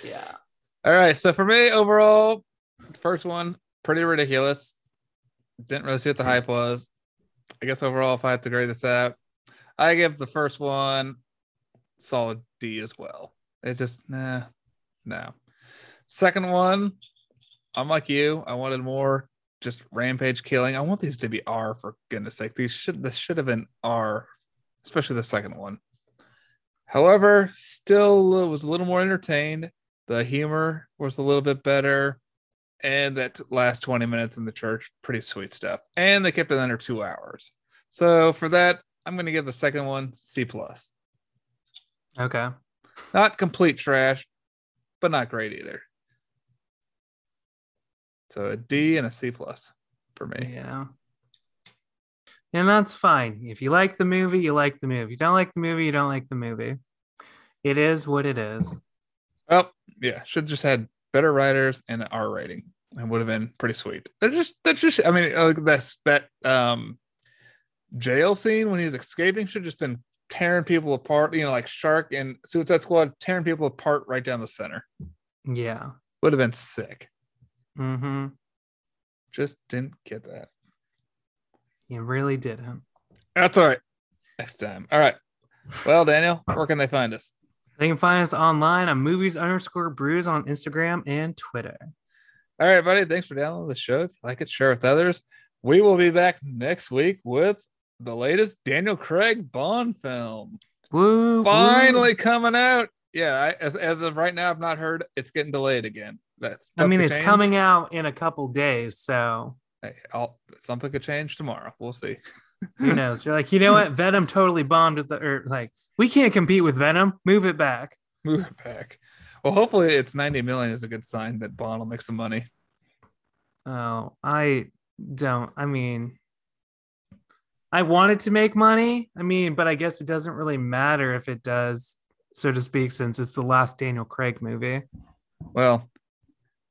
Yeah. All right. So for me, overall, first one, pretty ridiculous. Didn't really see what the hype was. I guess overall, if I had to grade this out, I give the first one solid D as well. It's just nah, no. Second one, I'm like you. I wanted more just rampage killing. I want these to be R for goodness sake. These should this should have been R, especially the second one. However, still was a little more entertained. The humor was a little bit better. And that last 20 minutes in the church, pretty sweet stuff. And they kept it under two hours. So for that, I'm gonna give the second one C plus. Okay. Not complete trash, but not great either. So a D and a C plus for me. Yeah. And that's fine. If you like the movie, you like the movie. If you don't like the movie, you don't like the movie. It is what it is. Well, yeah. Should just had better writers and an R rating. It would have been pretty sweet. They're just that's just I mean uh, that's that um jail scene when he's escaping should just been tearing people apart, you know, like Shark and Suicide Squad tearing people apart right down the center. Yeah. Would have been sick. Mm-hmm. Just didn't get that. You really didn't. That's all right. Next time. All right. Well, Daniel, where can they find us? They can find us online on movies underscore brews on Instagram and Twitter. All right, buddy. Thanks for downloading the show. If you like it, share with others. We will be back next week with the latest Daniel Craig Bond film. Woo, Finally woo. coming out. Yeah, I, as, as of right now, I've not heard it's getting delayed again. That's I mean, it's change. coming out in a couple days, so Hey, I'll, something could change tomorrow. We'll see. who knows? You're like, you know what? Venom totally bombed at the or like we can't compete with Venom. Move it back. Move it back. Well, hopefully, it's 90 million is a good sign that Bond will make some money. Oh, I don't. I mean, I wanted to make money. I mean, but I guess it doesn't really matter if it does, so to speak, since it's the last Daniel Craig movie. Well,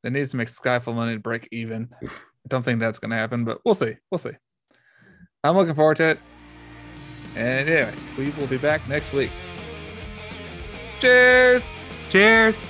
they need to make Skyfall money to break even. I don't think that's going to happen, but we'll see. We'll see. I'm looking forward to it. And anyway, we will be back next week. Cheers. Cheers.